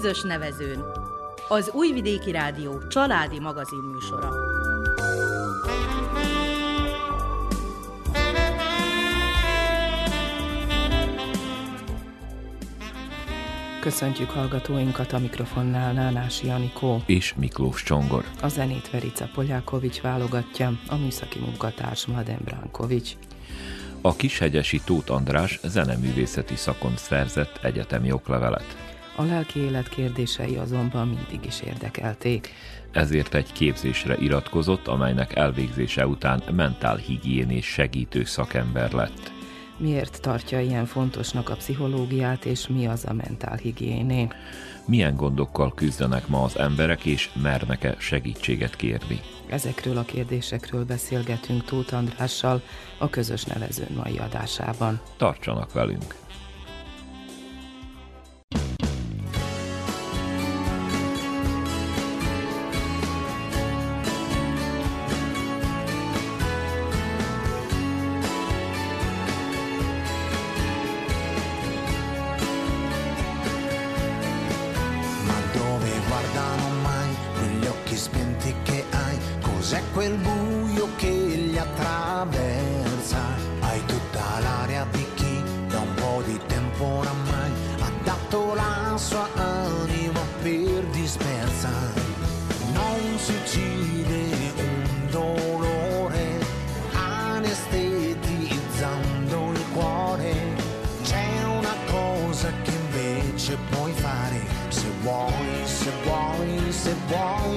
közös nevezőn. Az Újvidéki Rádió családi magazin műsora. Köszöntjük hallgatóinkat a mikrofonnál Nánási Anikó és Miklós Csongor. A zenét Verica Poljákovics válogatja, a műszaki munkatárs Mladen Brankovics. A Kishegyesi Tóth András zeneművészeti szakon szerzett egyetemi oklevelet. A lelki élet kérdései azonban mindig is érdekelték. Ezért egy képzésre iratkozott, amelynek elvégzése után mentálhigiénés segítő szakember lett. Miért tartja ilyen fontosnak a pszichológiát, és mi az a mentálhigiéné? Milyen gondokkal küzdenek ma az emberek, és mernek-e segítséget kérni? Ezekről a kérdésekről beszélgetünk Tóth Andrással a közös nevezőn mai adásában. Tartsanak velünk! boys, the boys, the boys.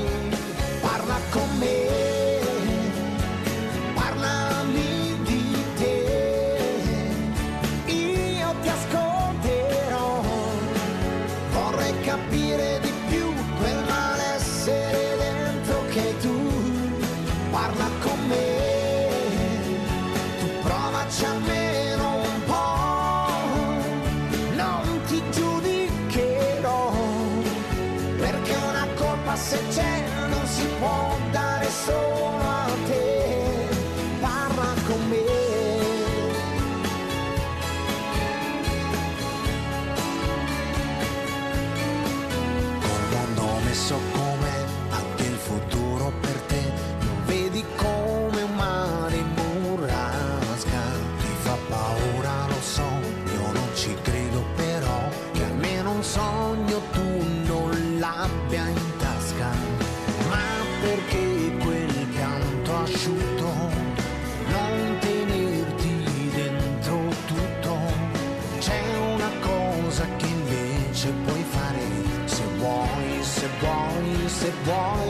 wall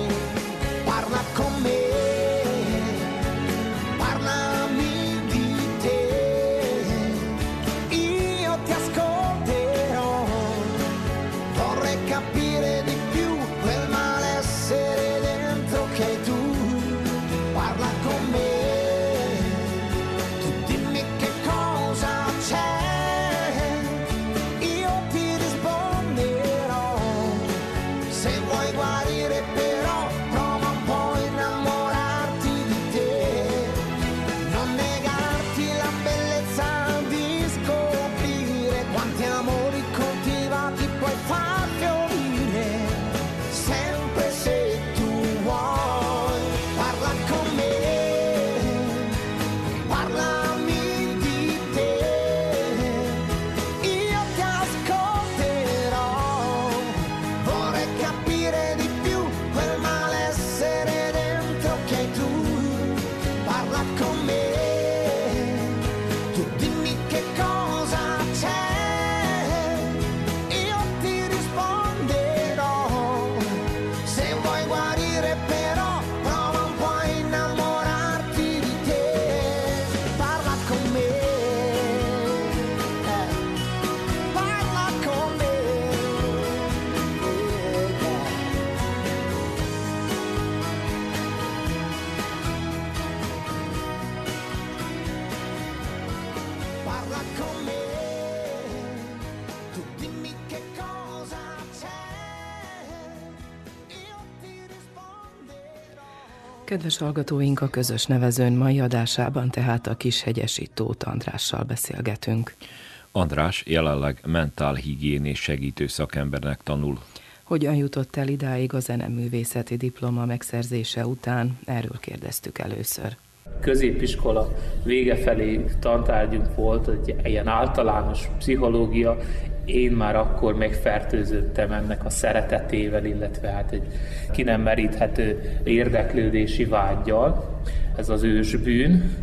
Kedves hallgatóink, a közös nevezőn mai adásában tehát a Kishegyesi Tóth Andrással beszélgetünk. András jelenleg mentálhigiénés segítő szakembernek tanul. Hogyan jutott el idáig a zeneművészeti diploma megszerzése után? Erről kérdeztük először középiskola vége felé tantárgyunk volt, egy ilyen általános pszichológia, én már akkor megfertőzöttem ennek a szeretetével, illetve hát egy ki nem meríthető érdeklődési vágyjal. Ez az ősbűn,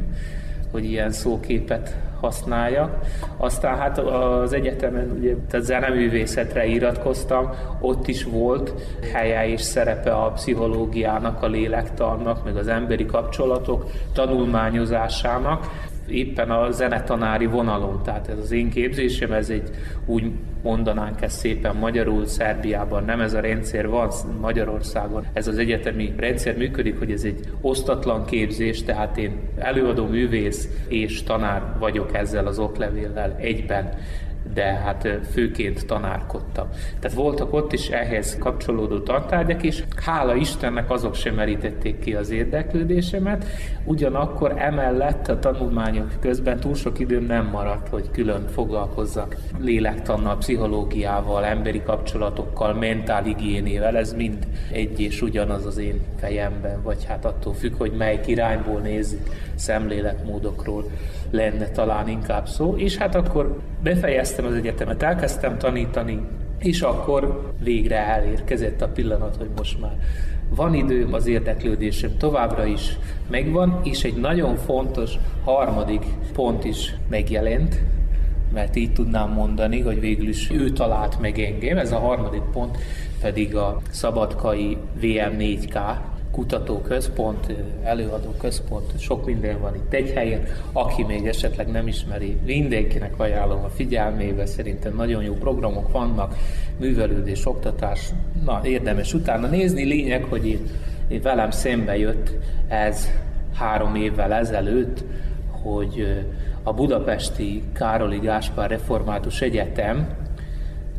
hogy ilyen szóképet használjak. Aztán hát az egyetemen ugye a zeneművészetre iratkoztam, ott is volt helye és szerepe a pszichológiának, a lélektannak, meg az emberi kapcsolatok tanulmányozásának éppen a zenetanári vonalon. Tehát ez az én képzésem, ez egy úgy mondanánk ezt szépen magyarul, Szerbiában nem ez a rendszer van, Magyarországon ez az egyetemi rendszer működik, hogy ez egy osztatlan képzés, tehát én előadó művész és tanár vagyok ezzel az oklevéllel egyben de hát főként tanárkodtam. Tehát voltak ott is ehhez kapcsolódó tantárgyak is. Hála Istennek azok sem merítették ki az érdeklődésemet, ugyanakkor emellett a tanulmányok közben túl sok időm nem maradt, hogy külön foglalkozzak lélektannal, pszichológiával, emberi kapcsolatokkal, mentálhigiénével, ez mind egy és ugyanaz az én fejemben, vagy hát attól függ, hogy melyik irányból nézzük, szemléletmódokról lenne talán inkább szó, és hát akkor befejeztem az egyetemet, elkezdtem tanítani, és akkor végre elérkezett a pillanat, hogy most már van időm, az érdeklődésem továbbra is megvan, és egy nagyon fontos harmadik pont is megjelent, mert így tudnám mondani, hogy végül is ő talált meg engem. Ez a harmadik pont pedig a Szabadkai VM4K kutatóközpont, előadóközpont, sok minden van itt egy helyen. Aki még esetleg nem ismeri, mindenkinek ajánlom a figyelmébe, szerintem nagyon jó programok vannak, művelődés, oktatás, na érdemes utána nézni. Lényeg, hogy én, én velem szembe jött ez három évvel ezelőtt, hogy a budapesti Károli Gáspár Református Egyetem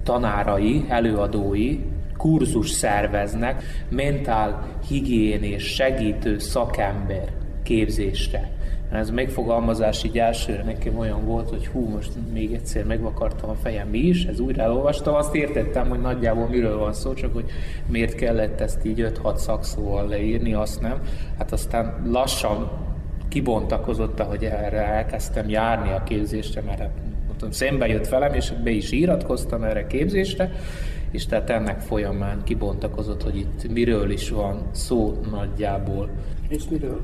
tanárai, előadói kurzus szerveznek mentál higiénés segítő szakember képzésre. Ez megfogalmazás így elsőre nekem olyan volt, hogy hú, most még egyszer megvakartam a fejem mi is, ez újra elolvastam, azt értettem, hogy nagyjából miről van szó, csak hogy miért kellett ezt így 5-6 szakszóval leírni, azt nem. Hát aztán lassan kibontakozott, hogy erre elkezdtem járni a képzésre, mert hát mondtam, szembe jött velem, és be is iratkoztam erre képzésre, és tehát ennek folyamán kibontakozott, hogy itt miről is van szó nagyjából. És miről?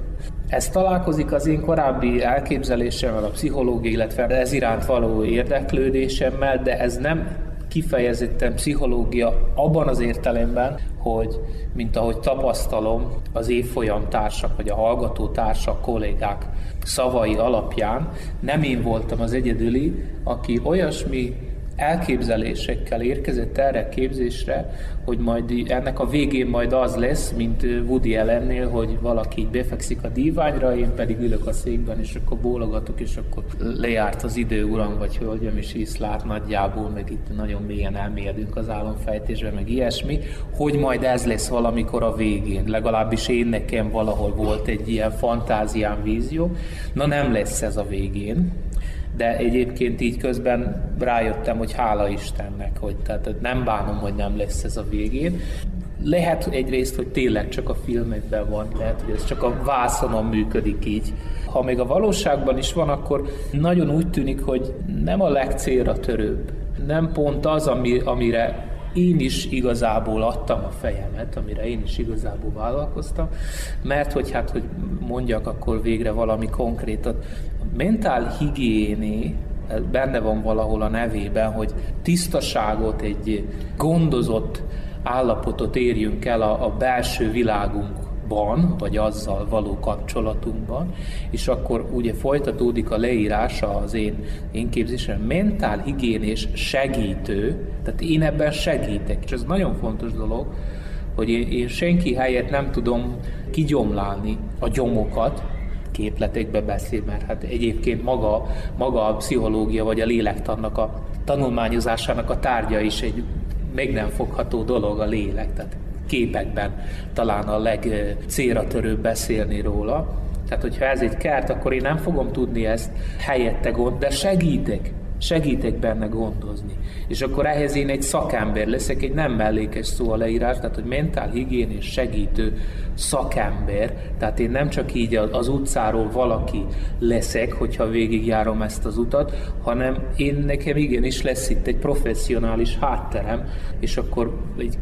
Ez találkozik az én korábbi elképzelésemmel, a pszichológia, illetve ez iránt való érdeklődésemmel, de ez nem kifejezetten pszichológia abban az értelemben, hogy mint ahogy tapasztalom az évfolyam társak, vagy a hallgató társak, kollégák szavai alapján, nem én voltam az egyedüli, aki olyasmi elképzelésekkel érkezett erre képzésre, hogy majd ennek a végén majd az lesz, mint Woody Allennél, hogy valaki így befekszik a díványra, én pedig ülök a székben, és akkor bólogatok, és akkor lejárt az idő, uram, vagy hölgyem, és is lát nagyjából, meg itt nagyon mélyen elmélyedünk az álomfejtésbe, meg ilyesmi, hogy majd ez lesz valamikor a végén. Legalábbis én nekem valahol volt egy ilyen fantáziám, vízió. Na nem lesz ez a végén, de egyébként így közben rájöttem, hogy hála Istennek, hogy tehát nem bánom, hogy nem lesz ez a végén. Lehet egyrészt, hogy tényleg csak a filmekben van, lehet, hogy ez csak a vászonon működik így. Ha még a valóságban is van, akkor nagyon úgy tűnik, hogy nem a legcélra törőbb. Nem pont az, ami, amire én is igazából adtam a fejemet, amire én is igazából vállalkoztam, mert hogy hát, hogy mondjak akkor végre valami konkrétat, mentál higiéné benne van valahol a nevében, hogy tisztaságot, egy gondozott állapotot érjünk el a, a belső világunkban, vagy azzal való kapcsolatunkban, és akkor ugye folytatódik a leírása az én, én képzésem, mentál higiénés segítő, tehát én ebben segítek, és ez nagyon fontos dolog, hogy én, én senki helyett nem tudom kigyomlálni a gyomokat, képletekbe beszél, mert hát egyébként maga, maga a pszichológia vagy a lélektannak a tanulmányozásának a tárgya is egy meg nem fogható dolog a lélek, tehát képekben talán a legcélra törőbb beszélni róla. Tehát, hogyha ez egy kert, akkor én nem fogom tudni ezt helyette gond, de segítek. Segítek benne gondozni. És akkor ehhez én egy szakember leszek, egy nem mellékes szó a leírás, tehát hogy mentál higiénés segítő szakember, tehát én nem csak így az utcáról valaki leszek, hogyha végigjárom ezt az utat, hanem én nekem igenis lesz itt egy professzionális hátterem, és akkor egy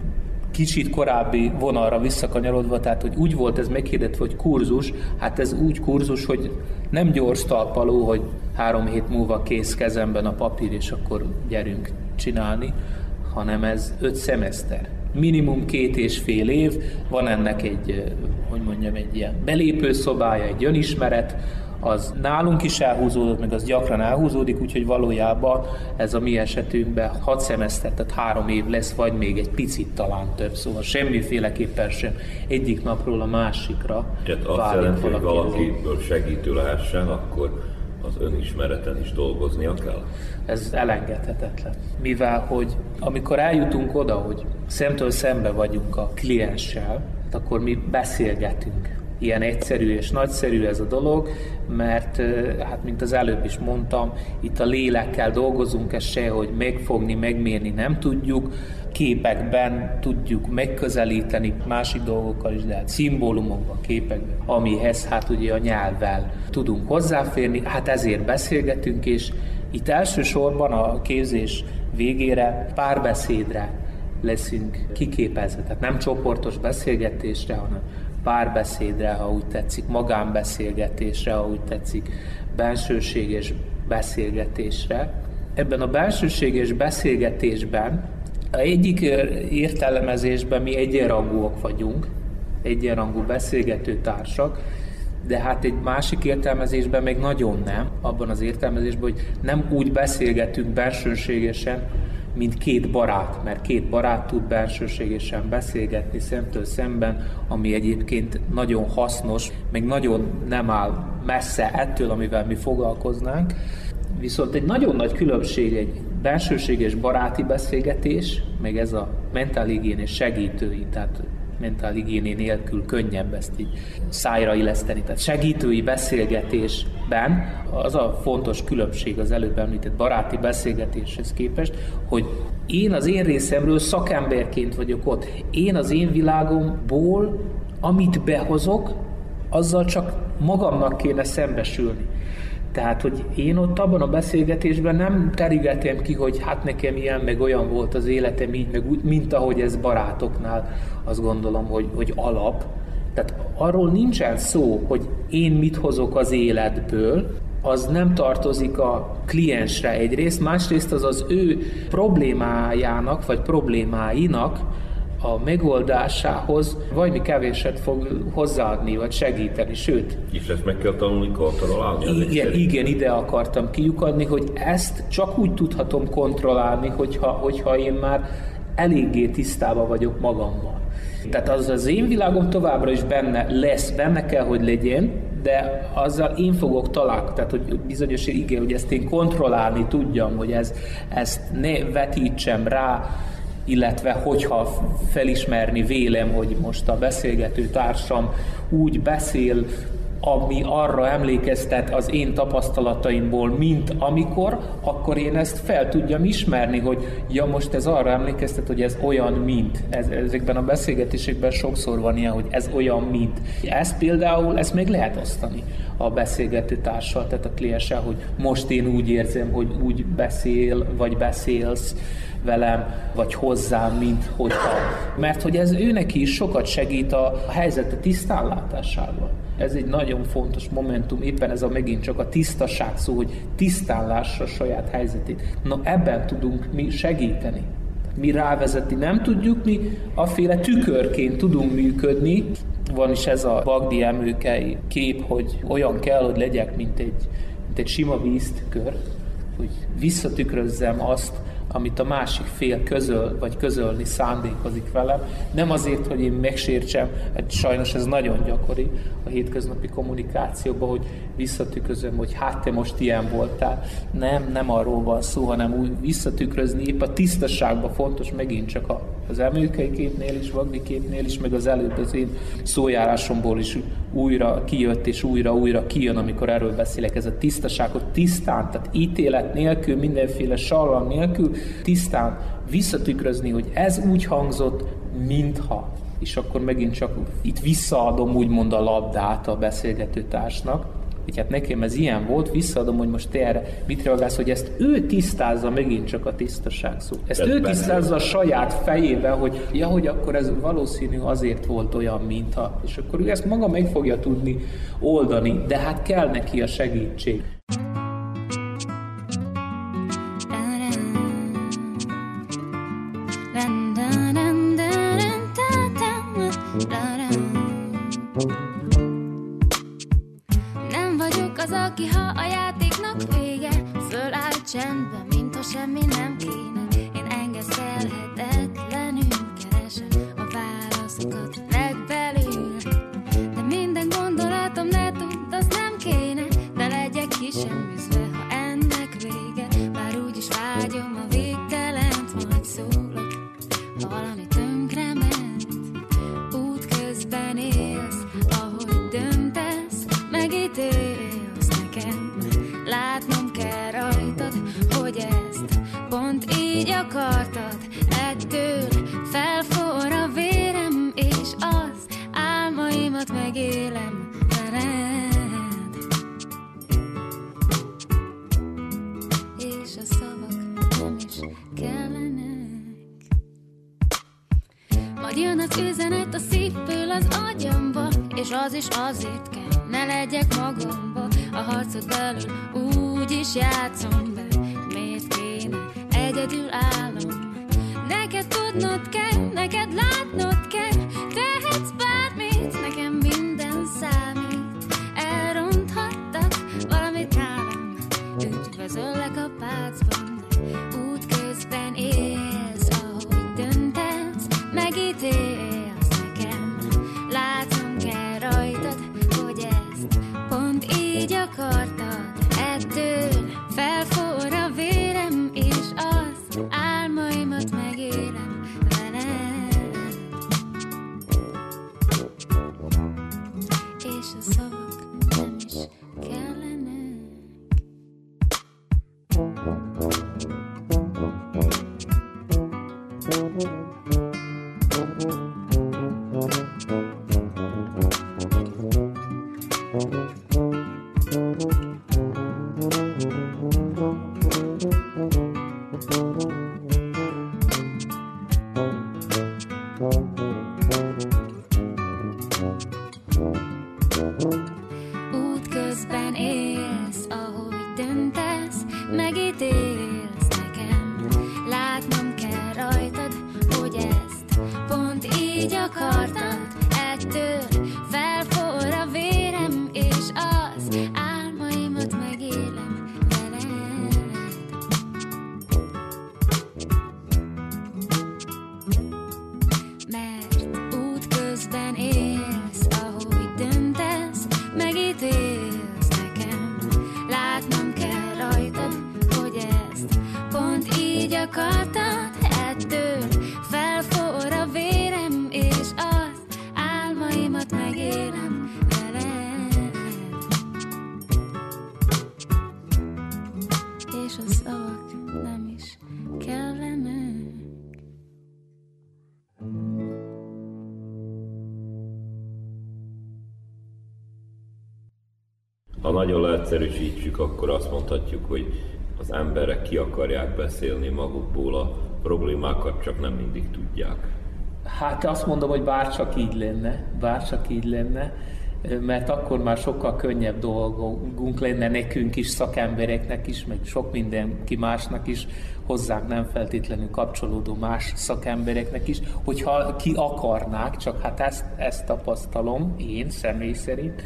kicsit korábbi vonalra visszakanyarodva, tehát hogy úgy volt ez meghirdetve, hogy kurzus, hát ez úgy kurzus, hogy nem gyors talpaló, hogy három hét múlva kész kezemben a papír, és akkor gyerünk csinálni, hanem ez öt szemeszter. Minimum két és fél év, van ennek egy, hogy mondjam, egy ilyen belépőszobája, egy önismeret, az nálunk is elhúzódott, meg az gyakran elhúzódik, úgyhogy valójában ez a mi esetünkben hat szemeszter, tehát három év lesz, vagy még egy picit talán több, szóval semmiféleképpen sem egyik napról a másikra Tehát azt jelenti, hogy valakiből segítő lehessen, akkor az önismereten is dolgoznia kell? Ez elengedhetetlen. Mivel, hogy amikor eljutunk oda, hogy szemtől szembe vagyunk a klienssel, akkor mi beszélgetünk ilyen egyszerű és nagyszerű ez a dolog, mert hát mint az előbb is mondtam, itt a lélekkel dolgozunk, ezt sehogy megfogni, megmérni nem tudjuk, képekben tudjuk megközelíteni másik dolgokkal is, de hát szimbólumokban, képekben, amihez hát ugye a nyelvvel tudunk hozzáférni, hát ezért beszélgetünk, és itt elsősorban a képzés végére párbeszédre leszünk kiképezve, tehát nem csoportos beszélgetésre, hanem párbeszédre, ha úgy tetszik, magánbeszélgetésre, ha úgy tetszik, bensőséges beszélgetésre. Ebben a bensőséges beszélgetésben a egyik értelmezésben mi egyenrangúak vagyunk, egyenrangú beszélgető társak, de hát egy másik értelmezésben még nagyon nem, abban az értelmezésben, hogy nem úgy beszélgetünk bensőségesen, mint két barát, mert két barát tud bensőségesen beszélgetni szemtől szemben, ami egyébként nagyon hasznos, meg nagyon nem áll messze ettől, amivel mi foglalkoznánk. Viszont egy nagyon nagy különbség egy bensőséges baráti beszélgetés, meg ez a mentálhigiénés segítői, tehát mentálhigiéné nélkül könnyebb ezt így szájra illeszteni. Tehát segítői beszélgetésben az a fontos különbség az előbb említett baráti beszélgetéshez képest, hogy én az én részemről szakemberként vagyok ott. Én az én világomból, amit behozok, azzal csak magamnak kéne szembesülni. Tehát, hogy én ott abban a beszélgetésben nem terigetem ki, hogy hát nekem ilyen, meg olyan volt az életem így, meg úgy, mint ahogy ez barátoknál azt gondolom, hogy, hogy alap. Tehát arról nincsen szó, hogy én mit hozok az életből, az nem tartozik a kliensre egyrészt, másrészt az az ő problémájának, vagy problémáinak a megoldásához vagy mi kevéset fog hozzáadni, vagy segíteni, sőt. Ezt meg kell tanulni kontrollálni? Igen, igen, ide akartam kiukadni, hogy ezt csak úgy tudhatom kontrollálni, hogyha, hogyha én már eléggé tisztában vagyok magammal. Tehát az az én világom továbbra is benne lesz, benne kell, hogy legyen, de azzal én fogok találkozni, tehát hogy bizonyos igen, hogy ezt én kontrollálni tudjam, hogy ez, ezt ne vetítsem rá, illetve hogyha felismerni vélem, hogy most a beszélgető társam úgy beszél, ami arra emlékeztet az én tapasztalataimból, mint amikor, akkor én ezt fel tudjam ismerni, hogy ja, most ez arra emlékeztet, hogy ez olyan, mint. Ez, ezekben a beszélgetésekben sokszor van ilyen, hogy ez olyan, mint. Ezt például, ezt még lehet osztani a beszélgető társal, tehát a klienssel, hogy most én úgy érzem, hogy úgy beszél, vagy beszélsz, velem, vagy hozzám, mint hogyha. Mert hogy ez őnek is sokat segít a helyzete tisztánlátásával. Ez egy nagyon fontos momentum, éppen ez a megint csak a tisztaság szó, hogy tisztánlássa a saját helyzetét. Na ebben tudunk mi segíteni. Mi rávezetni nem tudjuk, mi aféle tükörként tudunk működni, van is ez a Bagdi emőkei kép, hogy olyan kell, hogy legyek, mint egy, mint egy sima víztükör, hogy visszatükrözzem azt, amit a másik fél közöl, vagy közölni szándékozik velem. Nem azért, hogy én megsértsem, hát sajnos ez nagyon gyakori a hétköznapi kommunikációban, hogy visszatükrözöm, hogy hát te most ilyen voltál. Nem, nem arról van szó, hanem úgy visszatükrözni, épp a tisztaságban fontos megint csak a Az emlékei képnél is, Vagdi képnél is, meg az előbb az én szójárásomból is újra kijött és újra, újra kijön, amikor erről beszélek, ez a tisztaságot tisztán, tehát ítélet nélkül, mindenféle sallam nélkül, tisztán visszatükrözni, hogy ez úgy hangzott, mintha. És akkor megint csak itt visszaadom úgymond a labdát a beszélgető társnak, hogy hát nekem ez ilyen volt, visszaadom, hogy most te erre mit reagálsz, hogy ezt ő tisztázza megint csak a tisztaság szó. Ezt ez ő tisztázza a saját fejével, hogy ja, hogy akkor ez valószínű azért volt olyan, mintha. És akkor ő ezt maga meg fogja tudni oldani, de hát kell neki a segítség. Nagyon leegyszerűsítjük, akkor azt mondhatjuk, hogy az emberek ki akarják beszélni magukból a problémákat, csak nem mindig tudják. Hát azt mondom, hogy bárcsak így lenne, bárcsak így lenne, mert akkor már sokkal könnyebb dolgunk lenne nekünk is, szakembereknek is, meg sok mindenki másnak is, hozzánk nem feltétlenül kapcsolódó más szakembereknek is, hogyha ki akarnák, csak hát ezt, ezt tapasztalom én személy szerint,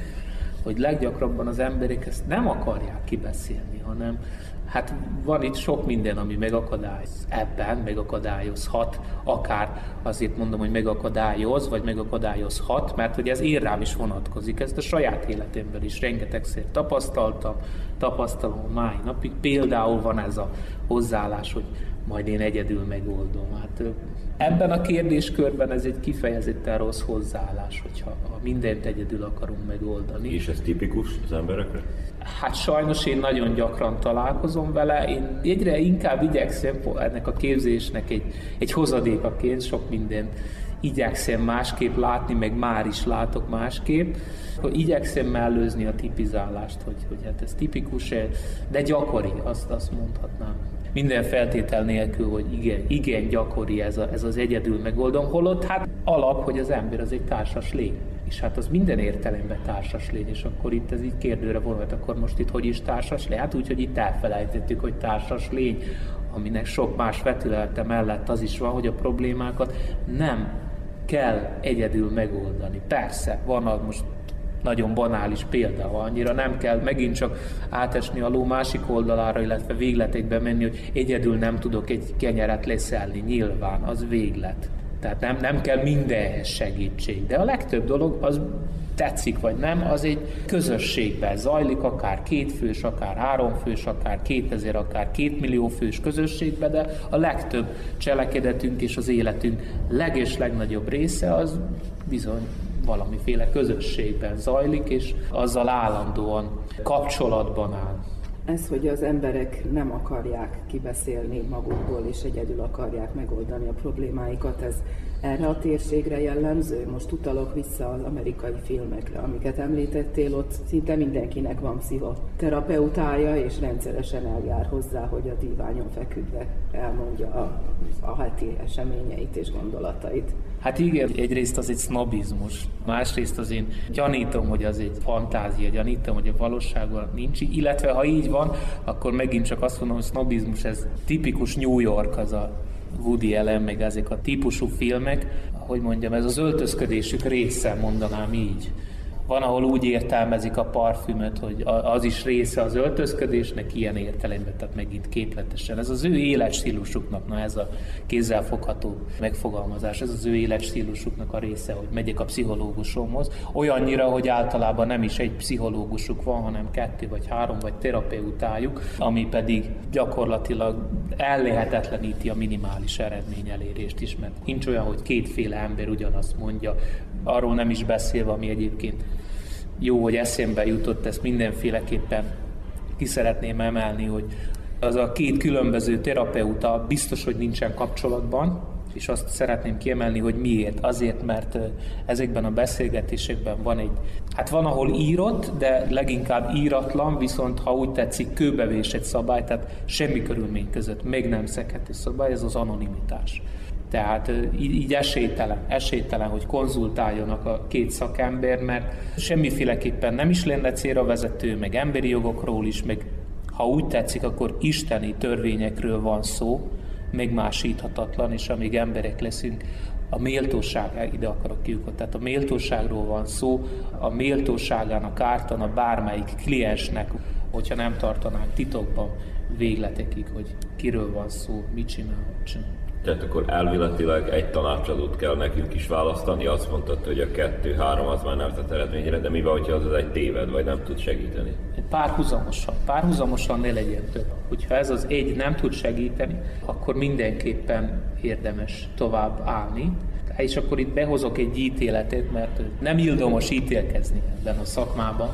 hogy leggyakrabban az emberek ezt nem akarják kibeszélni, hanem hát van itt sok minden, ami megakadályoz ebben, megakadályozhat, akár azért mondom, hogy megakadályoz, vagy megakadályozhat, mert hogy ez én rám is vonatkozik, ezt a saját életemben is rengetegszer tapasztaltam, tapasztalom a mai napig. Például van ez a hozzáállás, hogy majd én egyedül megoldom. Hát ebben a kérdéskörben ez egy kifejezetten rossz hozzáállás, hogyha ha mindent egyedül akarunk megoldani. És ez tipikus az emberekre? Hát sajnos én nagyon gyakran találkozom vele, én egyre inkább igyekszem ennek a képzésnek egy, egy hozadékaként sok mindent igyekszem másképp látni, meg már is látok másképp, hogy igyekszem mellőzni a tipizálást, hogy, hogy hát ez tipikus, de gyakori, azt, azt mondhatnám. Minden feltétel nélkül, hogy igen, igen gyakori ez, a, ez az egyedül megoldom, holott hát alap, hogy az ember az egy társas lény. És hát az minden értelemben társas lény, és akkor itt ez így kérdőre vonat, akkor most itt hogy is társas lény? Hát úgy, hogy itt elfelejtettük, hogy társas lény, aminek sok más vetülete mellett az is van, hogy a problémákat nem kell egyedül megoldani. Persze, van az most nagyon banális példa, annyira nem kell megint csak átesni a ló másik oldalára, illetve végletekbe menni, hogy egyedül nem tudok egy kenyeret leszelni, nyilván, az véglet. Tehát nem, nem kell mindenhez segítség. De a legtöbb dolog az tetszik vagy nem, az egy közösségben zajlik, akár két fős, akár három fős, akár kétezer, akár két millió fős közösségben, de a legtöbb cselekedetünk és az életünk leges legnagyobb része az bizony valamiféle közösségben zajlik, és azzal állandóan kapcsolatban áll. Ez, hogy az emberek nem akarják kibeszélni magukból, és egyedül akarják megoldani a problémáikat, ez erre a térségre jellemző? Most utalok vissza az amerikai filmekre, amiket említettél, ott szinte mindenkinek van pszichoterapeutája, és rendszeresen eljár hozzá, hogy a díványon feküdve elmondja a, a heti eseményeit és gondolatait. Hát igen, egyrészt az egy sznobizmus, másrészt az én gyanítom, hogy az egy fantázia, gyanítom, hogy a valóságban nincs, illetve ha így van, akkor megint csak azt mondom, hogy sznobizmus, ez tipikus New York, az a Woody Allen, meg ezek a típusú filmek, hogy mondjam, ez az öltözködésük része, mondanám így. Van, ahol úgy értelmezik a parfümöt, hogy az is része az öltözködésnek, ilyen értelemben, tehát megint képletesen. Ez az ő életstílusuknak, na ez a kézzelfogható megfogalmazás, ez az ő életstílusuknak a része, hogy megyek a pszichológusomhoz. Olyannyira, hogy általában nem is egy pszichológusuk van, hanem kettő vagy három, vagy terapeutájuk, ami pedig gyakorlatilag ellehetetleníti a minimális eredményelérést is, mert nincs olyan, hogy kétféle ember ugyanazt mondja, arról nem is beszélve, ami egyébként jó, hogy eszembe jutott, ezt mindenféleképpen ki szeretném emelni, hogy az a két különböző terapeuta biztos, hogy nincsen kapcsolatban, és azt szeretném kiemelni, hogy miért. Azért, mert ezekben a beszélgetésekben van egy, hát van, ahol írott, de leginkább íratlan, viszont ha úgy tetszik, kőbevésett szabály, tehát semmi körülmény között még nem szekhető szabály, ez az anonimitás. Tehát így esélytelen, esélytelen, hogy konzultáljanak a két szakember, mert semmiféleképpen nem is lenne célra vezető, meg emberi jogokról is, meg ha úgy tetszik, akkor isteni törvényekről van szó, megmásíthatatlan, és amíg emberek leszünk, a méltóság, ide akarok kiukadni, tehát a méltóságról van szó, a méltóságának ártana bármelyik kliensnek, hogyha nem tartanánk titokban végletekig, hogy kiről van szó, mit csinál, csinál. Tehát akkor elméletileg egy tanácsadót kell nekünk is választani, azt mondtad, hogy a kettő-három az már nem tett eredményre, de mi van, hogyha az, az egy téved, vagy nem tud segíteni? Párhuzamosan, párhuzamosan ne legyen több. Hogyha ez az egy nem tud segíteni, akkor mindenképpen érdemes tovább állni, és akkor itt behozok egy ítéletet, mert nem ildomos ítélkezni ebben a szakmában,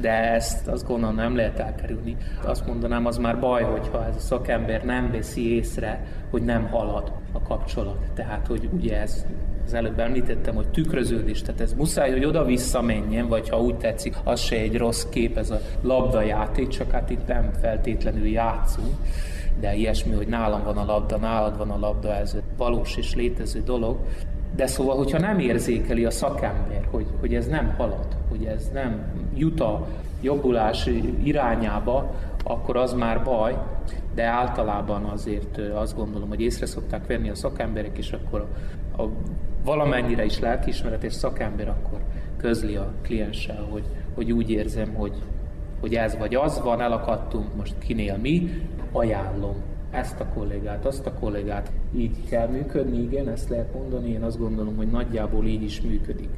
de ezt azt gondolom nem lehet elkerülni. Azt mondanám, az már baj, hogyha ez a szakember nem veszi észre, hogy nem halad a kapcsolat. Tehát, hogy ugye ez az előbb említettem, hogy tükröződés, tehát ez muszáj, hogy oda-vissza menjen, vagy ha úgy tetszik, az se egy rossz kép, ez a labdajáték, csak hát itt nem feltétlenül játszunk, de ilyesmi, hogy nálam van a labda, nálad van a labda, ez valós és létező dolog. De szóval, hogyha nem érzékeli a szakember, hogy, hogy ez nem halad, hogy ez nem jut a jobbulás irányába, akkor az már baj, de általában azért azt gondolom, hogy észre szokták venni a szakemberek, és akkor a, a valamennyire is lelkiismeretes szakember akkor közli a klienssel, hogy, hogy úgy érzem, hogy, hogy ez vagy az van, elakadtunk, most kinél mi, ajánlom ezt a kollégát, azt a kollégát. Így kell működni, igen, ezt lehet mondani, én azt gondolom, hogy nagyjából így is működik.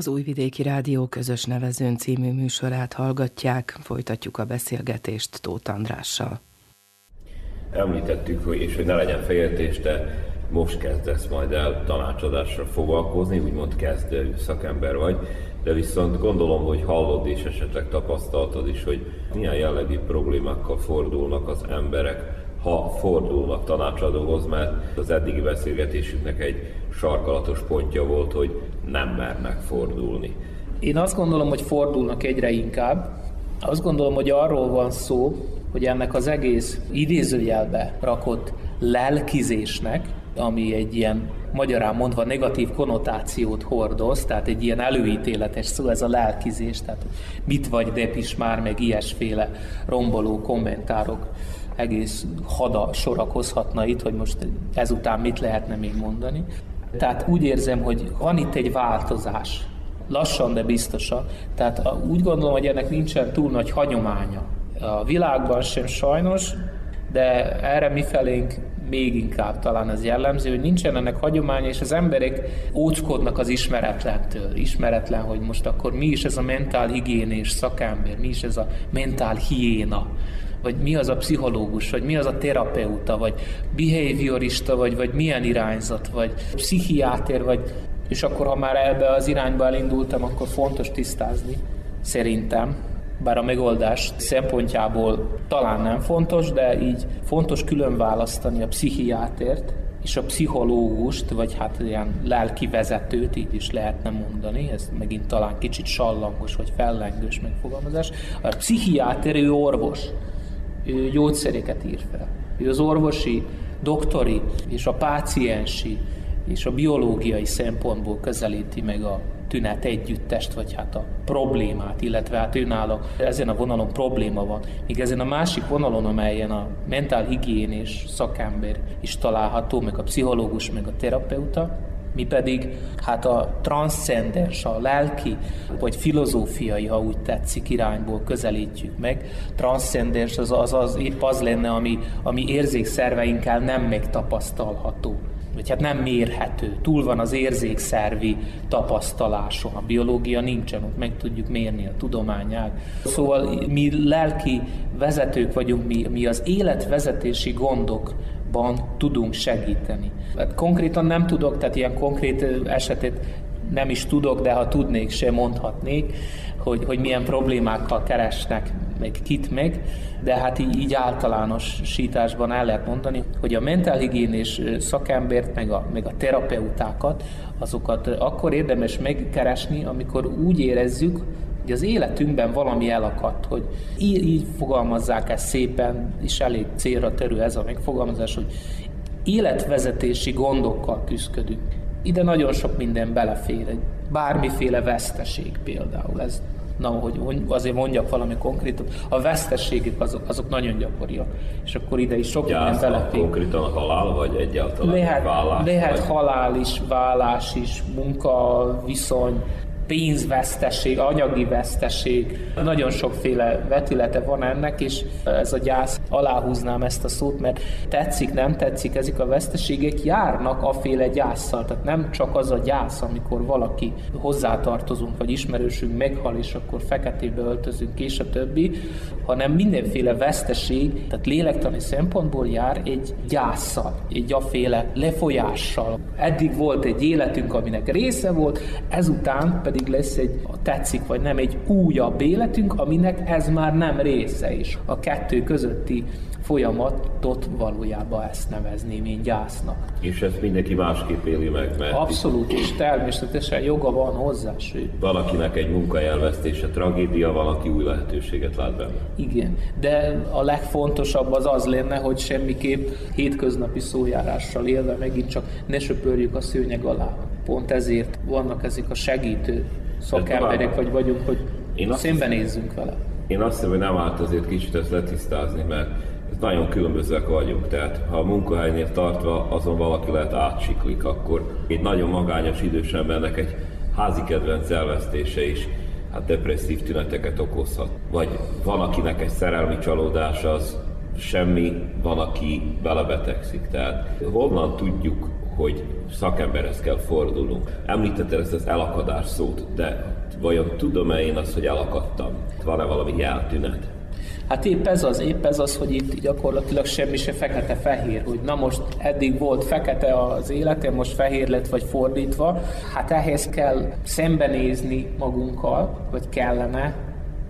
Az Újvidéki Rádió közös nevezőn című műsorát hallgatják, folytatjuk a beszélgetést Tóth Andrással. Említettük, hogy, és hogy ne legyen féltés, te most kezdesz majd el tanácsadásra foglalkozni, úgymond kezdő szakember vagy, de viszont gondolom, hogy hallod és esetleg tapasztaltad is, hogy milyen jellegű problémákkal fordulnak az emberek, ha fordulnak tanácsadóhoz, mert az eddigi beszélgetésünknek egy sarkalatos pontja volt, hogy nem mernek fordulni. Én azt gondolom, hogy fordulnak egyre inkább. Azt gondolom, hogy arról van szó, hogy ennek az egész idézőjelbe rakott lelkizésnek, ami egy ilyen magyarán mondva negatív konnotációt hordoz, tehát egy ilyen előítéletes szó, ez a lelkizés, tehát mit vagy depis már, meg ilyesféle romboló kommentárok egész hada sorakozhatna itt, hogy most ezután mit lehetne még mondani. Tehát úgy érzem, hogy van itt egy változás, lassan, de biztosan. Tehát úgy gondolom, hogy ennek nincsen túl nagy hagyománya. A világban sem sajnos, de erre mi felénk még inkább talán az jellemző, hogy nincsen ennek hagyománya, és az emberek óckodnak az ismeretlentől. Ismeretlen, hogy most akkor mi is ez a mentál higiénés szakember, mi is ez a mentál hiéna vagy mi az a pszichológus, vagy mi az a terapeuta, vagy behaviorista, vagy, vagy milyen irányzat, vagy pszichiáter, vagy és akkor, ha már ebbe az irányba elindultam, akkor fontos tisztázni, szerintem, bár a megoldás szempontjából talán nem fontos, de így fontos külön választani a pszichiátert és a pszichológust, vagy hát ilyen lelki vezetőt, így is lehetne mondani, ez megint talán kicsit sallangos, vagy fellengős megfogalmazás. A pszichiáter, ő orvos, ő gyógyszereket ír fel. Ő az orvosi, doktori és a páciensi és a biológiai szempontból közelíti meg a tünet együttest, vagy hát a problémát, illetve hát őnála ezen a vonalon probléma van. Míg ezen a másik vonalon, amelyen a mentál higiénés szakember is található, meg a pszichológus, meg a terapeuta, Mi pedig hát a transzcendens, a lelki, vagy filozófiai, ha úgy tetszik, irányból közelítjük meg. Transzcendens az, az, az épp az lenne, ami, ami érzékszerveinkkel nem megtapasztalható vagy hát nem mérhető, túl van az érzékszervi tapasztaláson. A biológia nincsen, ott meg tudjuk mérni a tudományát. Szóval mi lelki vezetők vagyunk, mi, mi az életvezetési gondokban tudunk segíteni. Hát konkrétan nem tudok, tehát ilyen konkrét esetet nem is tudok, de ha tudnék, sem mondhatnék, hogy, hogy milyen problémákkal keresnek meg kit meg, de hát így, így általános sításban el lehet mondani, hogy a mentálhigiénés szakembert, meg a, meg a terapeutákat, azokat akkor érdemes megkeresni, amikor úgy érezzük, hogy az életünkben valami elakadt, hogy így, így fogalmazzák ezt szépen, és elég célra terül ez a megfogalmazás, hogy életvezetési gondokkal küzdködünk. Ide nagyon sok minden belefér, egy bármiféle veszteség például, ez na, hogy azért mondjak valami konkrétot, a vesztességek azok, azok nagyon gyakoriak. És akkor ide is sok minden belefér. konkrétan a halál, vagy egyáltalán lehet, vállás? Lehet vagy... halál is, vállás is, munka, viszony, pénzveszteség, anyagi veszteség, nagyon sokféle vetülete van ennek, és ez a gyász, aláhúznám ezt a szót, mert tetszik, nem tetszik, ezek a veszteségek járnak a féle gyászsal, tehát nem csak az a gyász, amikor valaki hozzátartozunk, vagy ismerősünk meghal, és akkor feketébe öltözünk, és a többi, hanem mindenféle veszteség, tehát lélektani szempontból jár egy gyászsal, egy aféle lefolyással. Eddig volt egy életünk, aminek része volt, ezután pedig pedig lesz egy, tetszik vagy nem, egy újabb életünk, aminek ez már nem része is. A kettő közötti folyamatot valójában ezt nevezném én gyásznak. És ezt mindenki másképp éli meg, mert... Abszolút, és természetesen joga van hozzá, sőt. Valakinek egy munkajelvesztése tragédia, valaki új lehetőséget lát benne. Igen, de a legfontosabb az az lenne, hogy semmiképp hétköznapi szójárással élve megint csak ne söpörjük a szőnyeg alá. Pont ezért vannak ezek a segítő szakemberek, vagy vagyunk, hogy én szembenézzünk vele. Én azt hiszem, hogy nem állt azért kicsit ezt letisztázni, mert nagyon különbözőek vagyunk, tehát ha a munkahelynél tartva azon valaki lehet átsiklik, akkor egy nagyon magányos idős embernek egy házi kedvenc elvesztése is hát depresszív tüneteket okozhat. Vagy van, akinek egy szerelmi csalódás az semmi, van, aki belebetegszik. Tehát honnan tudjuk, hogy szakemberhez kell fordulnunk. Említetted ezt az elakadás szót, de vajon tudom-e én azt, hogy elakadtam? Van-e valami jeltünet? Hát épp ez az, épp ez az, hogy itt gyakorlatilag semmi se fekete-fehér, hogy na most eddig volt fekete az életem, most fehér lett, vagy fordítva. Hát ehhez kell szembenézni magunkkal, vagy kellene,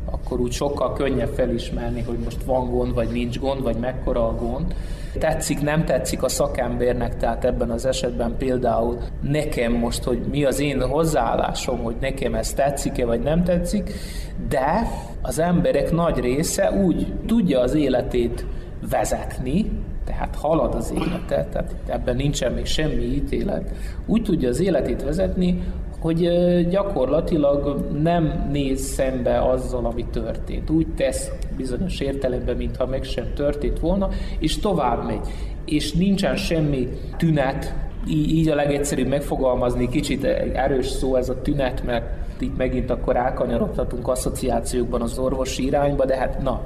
akkor úgy sokkal könnyebb felismerni, hogy most van gond, vagy nincs gond, vagy mekkora a gond. Tetszik, nem tetszik a szakembernek, tehát ebben az esetben például nekem most, hogy mi az én hozzáállásom, hogy nekem ez tetszik-e, vagy nem tetszik, de az emberek nagy része úgy tudja az életét vezetni, tehát halad az élete, tehát ebben nincsen még semmi ítélet, úgy tudja az életét vezetni, hogy gyakorlatilag nem néz szembe azzal, ami történt. Úgy tesz bizonyos értelemben, mintha meg sem történt volna, és tovább megy. És nincsen semmi tünet, így a legegyszerűbb megfogalmazni, kicsit erős szó ez a tünet, mert itt megint akkor elkanyarodhatunk asszociációkban az orvosi irányba, de hát na,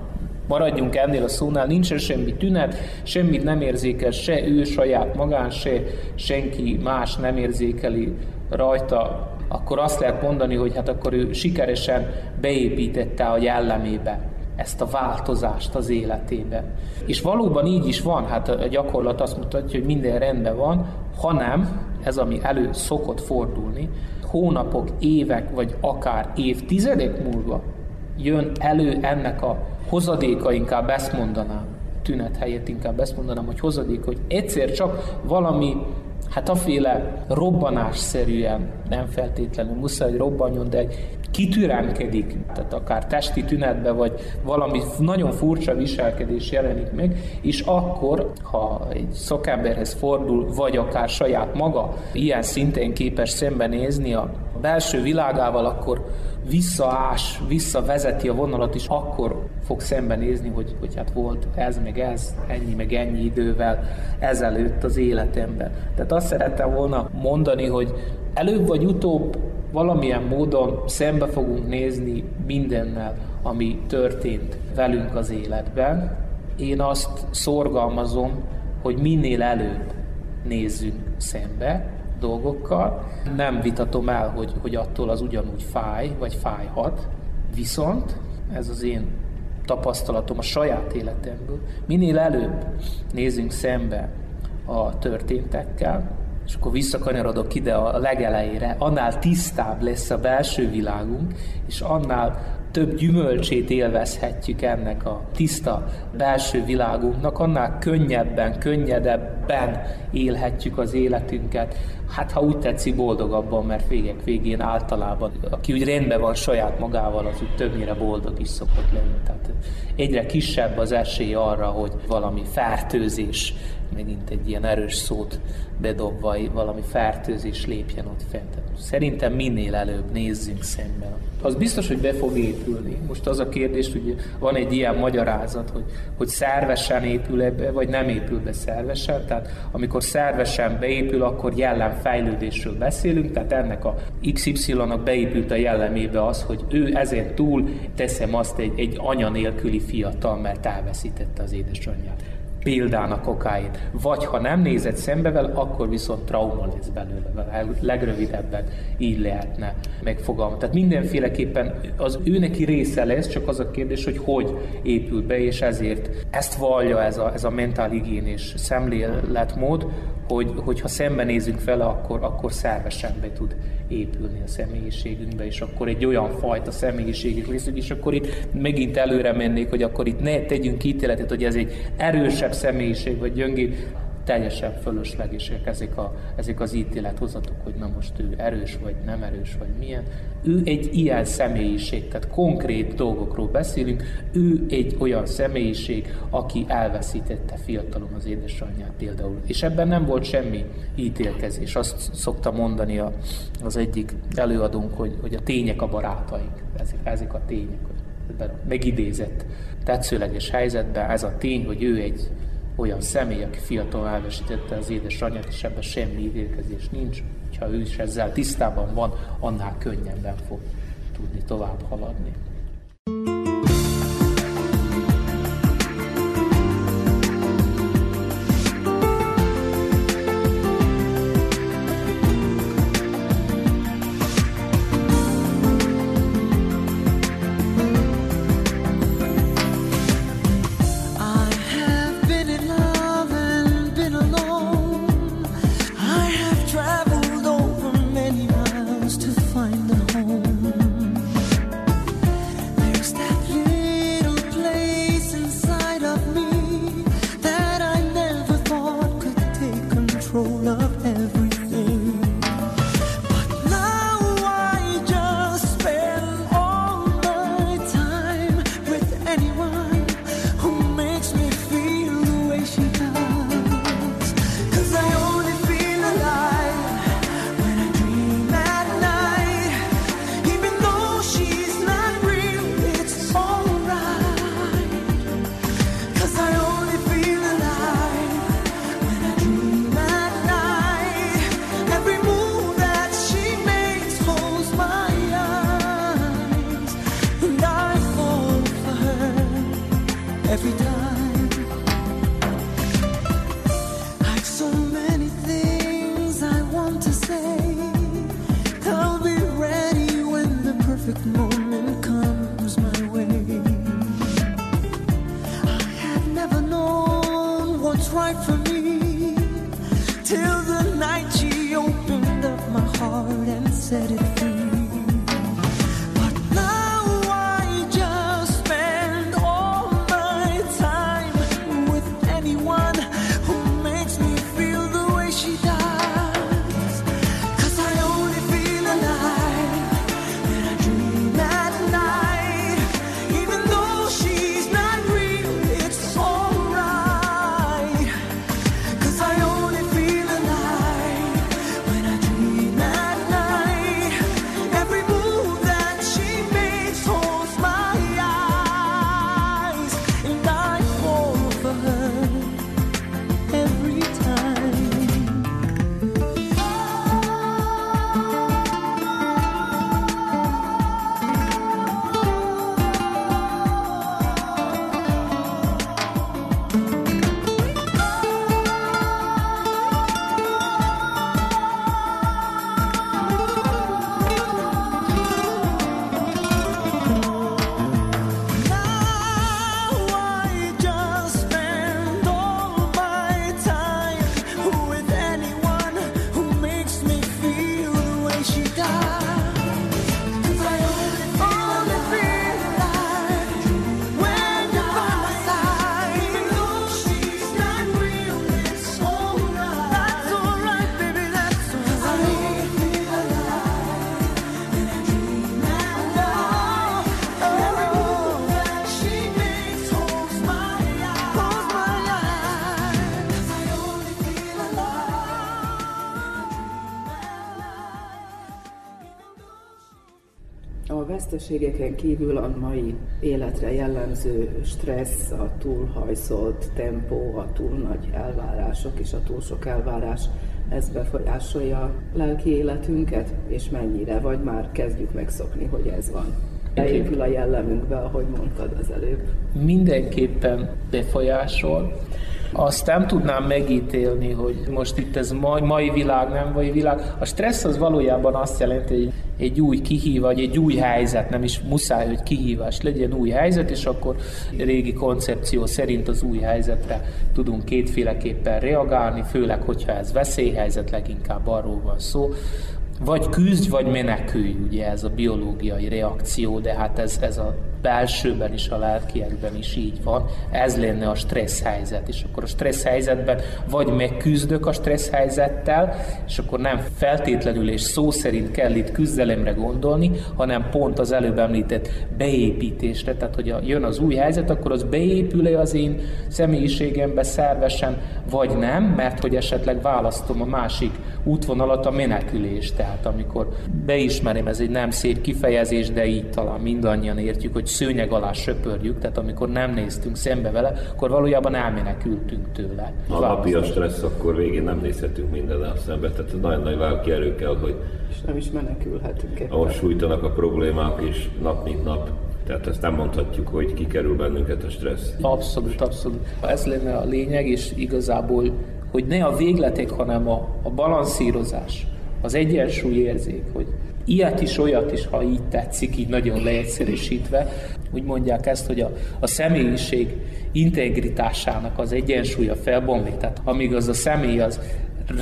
maradjunk ennél a szónál, nincsen semmi tünet, semmit nem érzékel se ő saját magán, se senki más nem érzékeli rajta, akkor azt lehet mondani, hogy hát akkor ő sikeresen beépítette a jellemébe ezt a változást az életébe. És valóban így is van, hát a gyakorlat azt mutatja, hogy minden rendben van, hanem ez, ami elő szokott fordulni, hónapok, évek, vagy akár évtizedek múlva jön elő ennek a hozadéka, inkább ezt mondanám, tünet helyett inkább ezt mondanám, hogy hozadék, hogy egyszer csak valami hát aféle robbanásszerűen, nem feltétlenül muszáj, hogy robbanjon, de kitüremkedik, tehát akár testi tünetbe, vagy valami nagyon furcsa viselkedés jelenik meg, és akkor, ha egy szakemberhez fordul, vagy akár saját maga ilyen szinten képes szembenézni a belső világával, akkor visszaás, visszavezeti a vonalat, és akkor fog szembenézni, hogy, hogy hát volt ez, meg ez, ennyi, meg ennyi idővel ezelőtt az életemben. Tehát azt szerettem volna mondani, hogy előbb vagy utóbb valamilyen módon szembe fogunk nézni mindennel, ami történt velünk az életben. Én azt szorgalmazom, hogy minél előbb nézzünk szembe dolgokkal. Nem vitatom el, hogy, hogy attól az ugyanúgy fáj, vagy fájhat, viszont ez az én tapasztalatom a saját életemből, minél előbb nézzünk szembe a történtekkel, és akkor visszakanyarodok ide a legelejére, annál tisztább lesz a belső világunk, és annál több gyümölcsét élvezhetjük ennek a tiszta belső világunknak, annál könnyebben, könnyedebben élhetjük az életünket. Hát ha úgy tetszi, boldogabban, mert végek végén általában, aki úgy rendben van saját magával, az úgy többnyire boldog is szokott lenni. Tehát egyre kisebb az esély arra, hogy valami fertőzés, megint egy ilyen erős szót bedobva, valami fertőzés lépjen ott fent. Szerintem minél előbb nézzünk szembe az biztos, hogy be fog épülni. Most az a kérdés, hogy van egy ilyen magyarázat, hogy, hogy szervesen épül ebbe, vagy nem épül be szervesen. Tehát amikor szervesen beépül, akkor jellemfejlődésről beszélünk, tehát ennek a XY-nak beépült a jellemébe az, hogy ő ezen túl teszem azt egy, egy anya nélküli fiatal, mert elveszítette az édesanyját a kokáin. Vagy ha nem nézett szembe vele, akkor viszont trauma lesz belőle. Legrövidebben így lehetne megfogalmazni. Tehát mindenféleképpen az ő neki része lesz, csak az a kérdés, hogy hogy épül be, és ezért ezt vallja ez a, ez a mentálhigiénés szemléletmód, hogy, hogyha szembenézünk vele, akkor, akkor szervesen be tud épülni a személyiségünkbe, és akkor egy olyan fajta személyiségünk lesz, és akkor itt megint előre mennék, hogy akkor itt ne tegyünk ítéletet, hogy ez egy erősebb személyiség, vagy gyöngébb, teljesen fölöslegesek ezek, a, ezek az ítélethozatok, hogy na most ő erős vagy nem erős, vagy milyen. Ő egy ilyen személyiség, tehát konkrét dolgokról beszélünk, ő egy olyan személyiség, aki elveszítette fiatalon az édesanyját például. És ebben nem volt semmi ítélkezés. Azt szokta mondani a, az egyik előadónk, hogy, hogy a tények a barátaink. Ezek, ezek a tények. Megidézett tetszőleges helyzetben ez a tény, hogy ő egy olyan személy, aki fiatal elvesítette az édesanyját, és ebben semmi ítélkezés nincs. Ha ő is ezzel tisztában van, annál könnyebben fog tudni tovább haladni. Veszteségeken kívül a mai életre jellemző stressz, a túlhajszolt tempó, a túl nagy elvárások és a túl sok elvárás, ez befolyásolja a lelki életünket, és mennyire, vagy már kezdjük megszokni, hogy ez van. Beépül a jellemünkbe, ahogy mondtad az előbb. Mindenképpen befolyásol. Azt nem tudnám megítélni, hogy most itt ez mai, mai világ, nem mai világ. A stressz az valójában azt jelenti, hogy egy új kihív, vagy egy új helyzet, nem is muszáj, hogy kihívás legyen új helyzet, és akkor régi koncepció szerint az új helyzetre tudunk kétféleképpen reagálni, főleg, hogyha ez veszélyhelyzet, leginkább arról van szó, vagy küzdj, vagy menekülj, ugye ez a biológiai reakció, de hát ez, ez a belsőben is, a lelkiekben is így van. Ez lenne a stressz helyzet. És akkor a stressz helyzetben vagy megküzdök a stressz helyzettel, és akkor nem feltétlenül és szó szerint kell itt küzdelemre gondolni, hanem pont az előbb említett beépítésre. Tehát, hogy jön az új helyzet, akkor az beépül-e az én személyiségembe szervesen, vagy nem, mert hogy esetleg választom a másik útvonalat, a menekülést. Tehát amikor beismerem, ez egy nem szép kifejezés, de így talán mindannyian értjük, hogy szőnyeg alá söpörjük, tehát amikor nem néztünk szembe vele, akkor valójában elmenekültünk tőle. Ha napi a stressz, akkor végén nem nézhetünk mindennel szembe, tehát nagyon nagy lelki erő kell, hogy és nem is menekülhetünk éppen. Ahol sújtanak a problémák is nap mint nap, tehát ezt nem mondhatjuk, hogy kikerül bennünket a stressz. Abszolút, abszolút. Ez lenne a lényeg, és igazából, hogy ne a végletek, hanem a, a balanszírozás, az egyensúly érzék, hogy ilyet is, olyat is, ha így tetszik, így nagyon leegyszerűsítve, úgy mondják ezt, hogy a, a személyiség integritásának az egyensúlya felbomlik. Tehát amíg az a személy az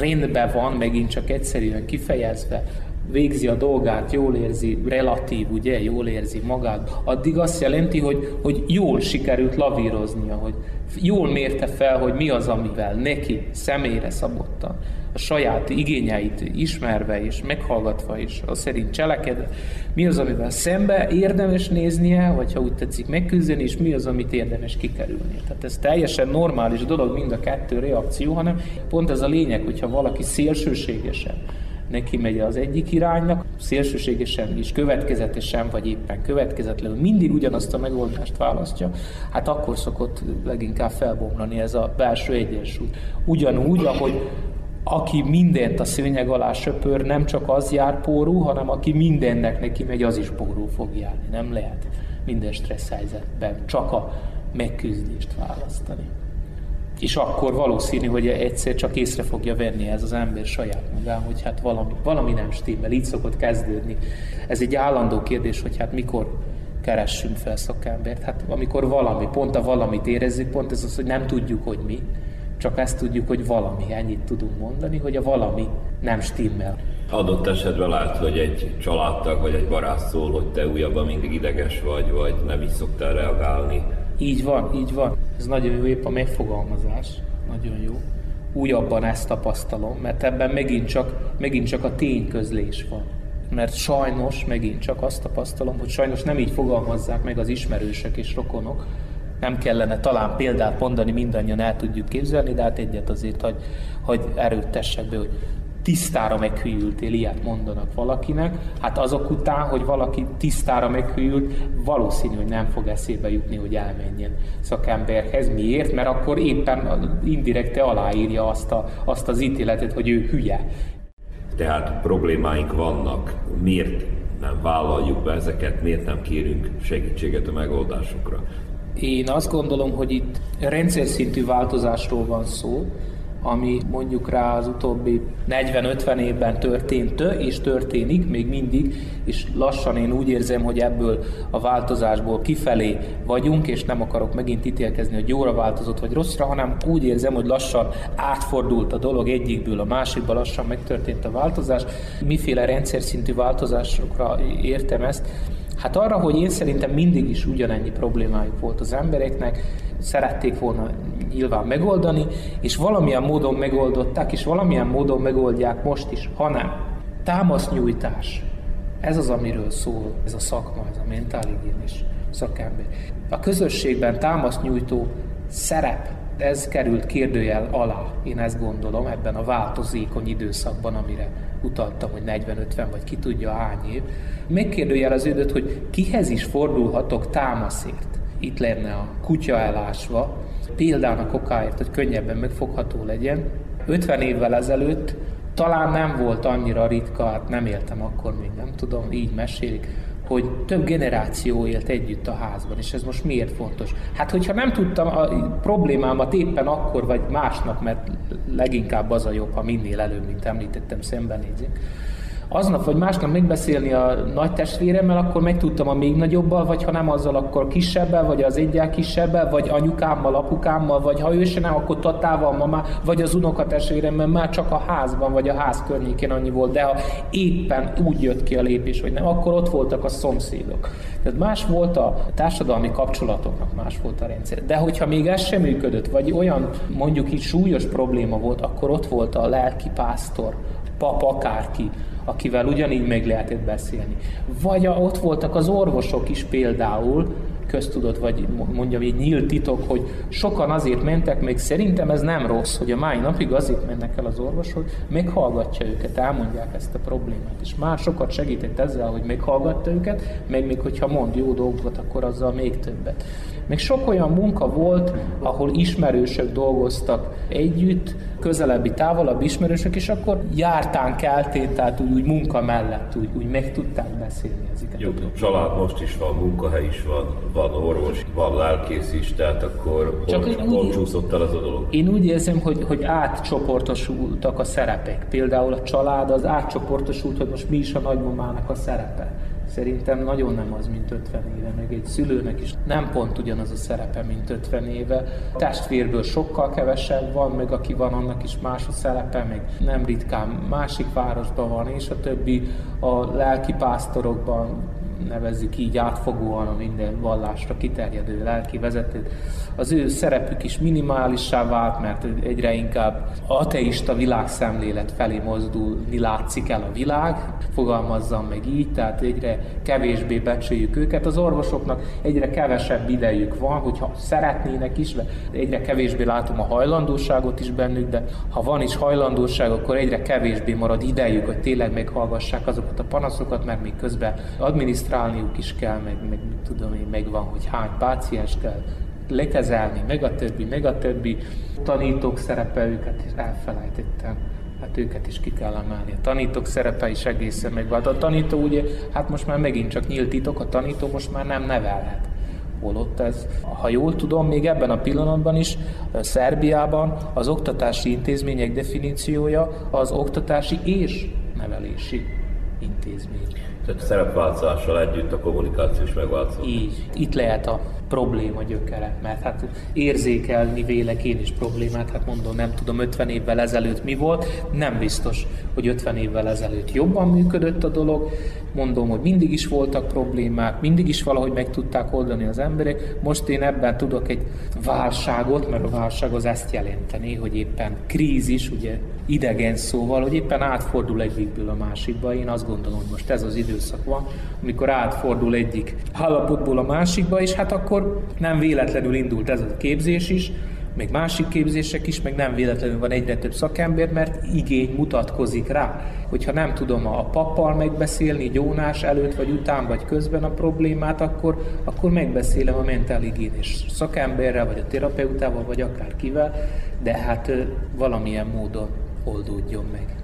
rendben van, megint csak egyszerűen kifejezve, végzi a dolgát, jól érzi, relatív, ugye, jól érzi magát, addig azt jelenti, hogy, hogy jól sikerült lavíroznia, hogy jól mérte fel, hogy mi az, amivel neki személyre szabottan a saját igényeit ismerve és meghallgatva és a szerint cselekedve, mi az, amivel szembe érdemes néznie, vagy ha úgy tetszik megküzdeni, és mi az, amit érdemes kikerülni. Tehát ez teljesen normális dolog mind a kettő reakció, hanem pont ez a lényeg, hogyha valaki szélsőségesen neki megy az egyik iránynak, szélsőségesen is következetesen, vagy éppen következetlenül mindig ugyanazt a megoldást választja, hát akkor szokott leginkább felbomlani ez a belső egyensúly. Ugyanúgy, ahogy aki mindent a szőnyeg alá söpör, nem csak az jár pórú, hanem aki mindennek neki megy, az is pórú fog járni. Nem lehet minden stressz helyzetben csak a megküzdést választani. És akkor valószínű, hogy egyszer csak észre fogja venni ez az ember saját magán, hogy hát valami, valami nem stimmel, így szokott kezdődni. Ez egy állandó kérdés, hogy hát mikor keressünk fel szakembert. Hát amikor valami, pont a valamit érezzük, pont ez az, hogy nem tudjuk, hogy mi, csak ezt tudjuk, hogy valami, ennyit tudunk mondani, hogy a valami nem stimmel. Adott esetben lát, hogy egy családtag vagy egy barát szól, hogy te újabban mindig ideges vagy, vagy nem így szoktál reagálni. Így van, így van. Ez nagyon jó épp a megfogalmazás. Nagyon jó. Újabban ezt tapasztalom, mert ebben megint csak, megint csak a tényközlés van. Mert sajnos megint csak azt tapasztalom, hogy sajnos nem így fogalmazzák meg az ismerősök és rokonok, nem kellene talán példát mondani, mindannyian el tudjuk képzelni, de hát egyet azért, hogy, hogy erőttessek be, hogy tisztára meghűltél, ilyet mondanak valakinek, hát azok után, hogy valaki tisztára meghűlt, valószínű, hogy nem fog eszébe jutni, hogy elmenjen szakemberhez. Miért? Mert akkor éppen indirekte aláírja azt, a, azt az ítéletet, hogy ő hülye. Tehát problémáink vannak. Miért nem vállaljuk be ezeket, miért nem kérünk segítséget a megoldásokra? Én azt gondolom, hogy itt rendszer szintű változásról van szó, ami mondjuk rá az utóbbi 40-50 évben történt és történik még mindig, és lassan én úgy érzem, hogy ebből a változásból kifelé vagyunk, és nem akarok megint ítélkezni, hogy jóra változott vagy rosszra, hanem úgy érzem, hogy lassan átfordult a dolog egyikből a másikba, lassan megtörtént a változás. Miféle rendszer szintű változásokra értem ezt? Hát arra, hogy én szerintem mindig is ugyanennyi problémájuk volt az embereknek, szerették volna nyilván megoldani, és valamilyen módon megoldották, és valamilyen módon megoldják most is, hanem támasznyújtás. Ez az, amiről szól ez a szakma, ez a mentálhigiénis szakember. A közösségben támasznyújtó szerep, ez került kérdőjel alá, én ezt gondolom, ebben a változékony időszakban, amire utaltam, hogy 40-50 vagy ki tudja hány év. Megkérdőjeleződött, hogy kihez is fordulhatok támaszért. Itt lenne a kutya elásva, példának okáért, hogy könnyebben megfogható legyen. 50 évvel ezelőtt talán nem volt annyira ritka, hát nem éltem akkor még, nem tudom, így mesélik, hogy több generáció élt együtt a házban, és ez most miért fontos? Hát, hogyha nem tudtam a problémámat éppen akkor, vagy másnap, mert leginkább az a jobb, ha minél előbb, mint említettem, szembenézünk, aznap vagy másnap megbeszélni a nagy testvéremmel, akkor megtudtam a még nagyobbal, vagy ha nem azzal, akkor kisebbel, vagy az egyel kisebbel, vagy anyukámmal, apukámmal, vagy ha ő se nem, akkor tatával, mamá, vagy az unokatestvéremmel már csak a házban, vagy a ház környékén annyi volt, de ha éppen úgy jött ki a lépés, hogy nem, akkor ott voltak a szomszédok. Tehát más volt a társadalmi kapcsolatoknak, más volt a rendszer. De hogyha még ez sem működött, vagy olyan mondjuk így súlyos probléma volt, akkor ott volt a lelki pásztor, pap akárki, akivel ugyanígy meg lehetett beszélni. Vagy ott voltak az orvosok is például, köztudott, vagy mondjam egy nyílt titok, hogy sokan azért mentek, még szerintem ez nem rossz, hogy a mai napig azért mennek el az orvoshoz, meghallgatja őket, elmondják ezt a problémát, és már sokat segített ezzel, hogy meghallgatta őket, meg még hogyha mond jó dolgokat, akkor azzal még többet. Még sok olyan munka volt, ahol ismerősök dolgoztak együtt, közelebbi, távolabb ismerősök, és akkor jártán keltén, tehát úgy, úgy munka mellett úgy, úgy meg tudták beszélni ezeket. Jó, a család most is van, munkahely is van, van orvos, van lelkész is, tehát akkor Csak hol, hol úgy, csúszott el ez a dolog? Én úgy érzem, hogy, hogy átcsoportosultak a szerepek. Például a család az átcsoportosult, hogy most mi is a nagymamának a szerepe Szerintem nagyon nem az, mint 50 éve, meg egy szülőnek is nem pont ugyanaz a szerepe, mint 50 éve. A testvérből sokkal kevesebb van, meg aki van, annak is más a szerepe, meg nem ritkán másik városban van, és a többi a lelki pásztorokban nevezzük így átfogóan a minden vallásra kiterjedő lelki vezetőt. Az ő szerepük is minimálissá vált, mert egyre inkább ateista világszemlélet felé mozdulni látszik el a világ, fogalmazzam meg így, tehát egyre kevésbé becsüljük őket. Az orvosoknak egyre kevesebb idejük van, hogyha szeretnének is, egyre kevésbé látom a hajlandóságot is bennük, de ha van is hajlandóság, akkor egyre kevésbé marad idejük, hogy tényleg meghallgassák azokat a panaszokat, mert még közben adminisztrálniuk is kell, meg, meg tudom én, megvan, hogy hány páciens kell lekezelni, meg a többi, meg a többi. Tanítók szerepe őket is elfelejtettem hát őket is ki kell emelni. A tanítók szerepe is egészen megvált. A tanító ugye, hát most már megint csak nyílt titok, a tanító most már nem nevelhet. Holott ez, ha jól tudom, még ebben a pillanatban is Szerbiában az oktatási intézmények definíciója az oktatási és nevelési intézmény. Tehát szerepváltozással együtt a kommunikáció is megváltozott. Így. Itt lehet a probléma gyökere, mert hát érzékelni vélek én is problémát, hát mondom, nem tudom 50 évvel ezelőtt mi volt, nem biztos, hogy 50 évvel ezelőtt jobban működött a dolog, mondom, hogy mindig is voltak problémák, mindig is valahogy meg tudták oldani az emberek, most én ebben tudok egy válságot, mert a válság az ezt jelenteni, hogy éppen krízis, ugye idegen szóval, hogy éppen átfordul egyikből a másikba, én azt gondolom, hogy most ez az időszak van, amikor átfordul egyik állapotból a másikba, és hát akkor akkor nem véletlenül indult ez a képzés is, még másik képzések is, meg nem véletlenül van egyre több szakember, mert igény mutatkozik rá. Hogyha nem tudom a pappal megbeszélni gyónás előtt, vagy után, vagy közben a problémát, akkor, akkor megbeszélem a mentálhigiénés szakemberrel, vagy a terapeutával, vagy akár kivel, de hát valamilyen módon oldódjon meg.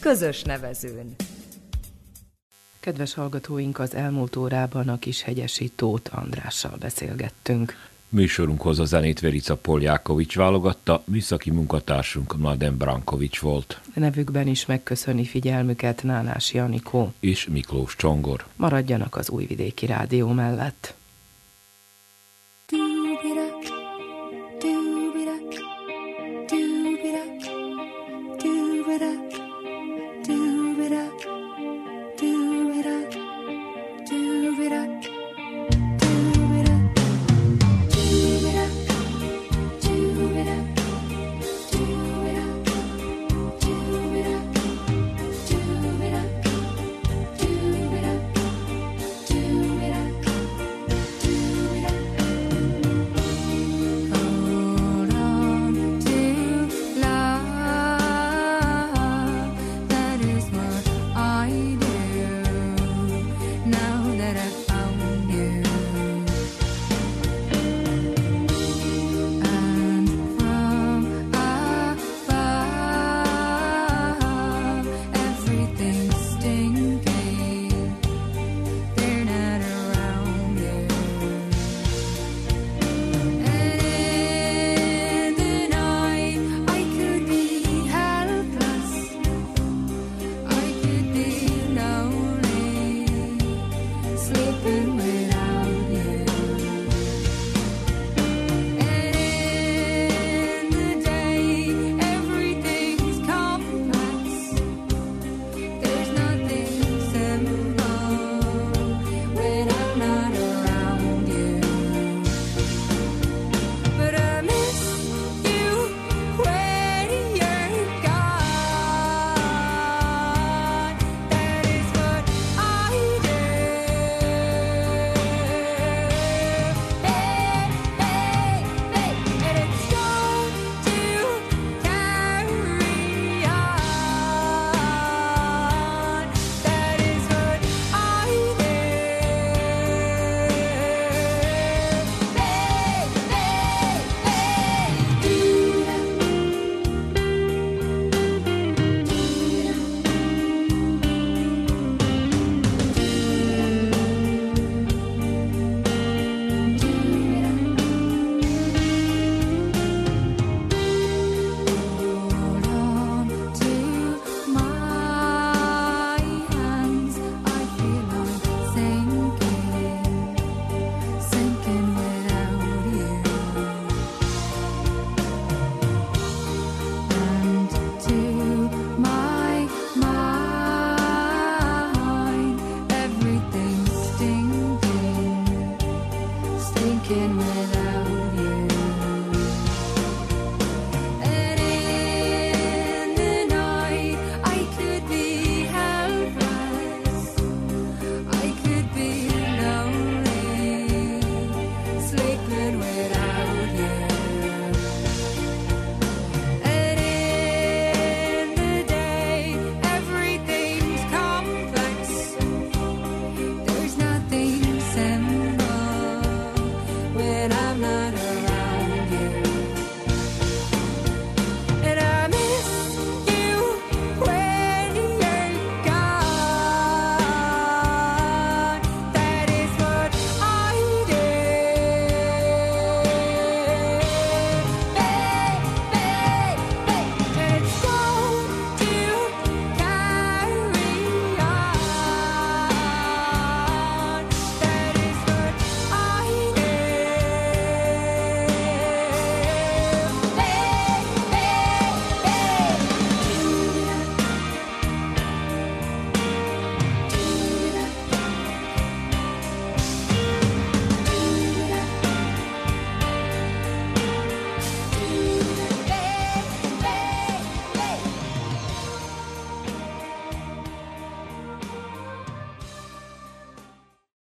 Közös nevezőn. Kedves hallgatóink, az elmúlt órában a kis hegyesi Tóth Andrással beszélgettünk. Műsorunkhoz a zenét Verica Poljákovics válogatta, műszaki munkatársunk Mladen Brankovics volt. Nevükben is megköszöni figyelmüket Nánás Janikó. És Miklós Csongor. Maradjanak az Újvidéki Rádió mellett.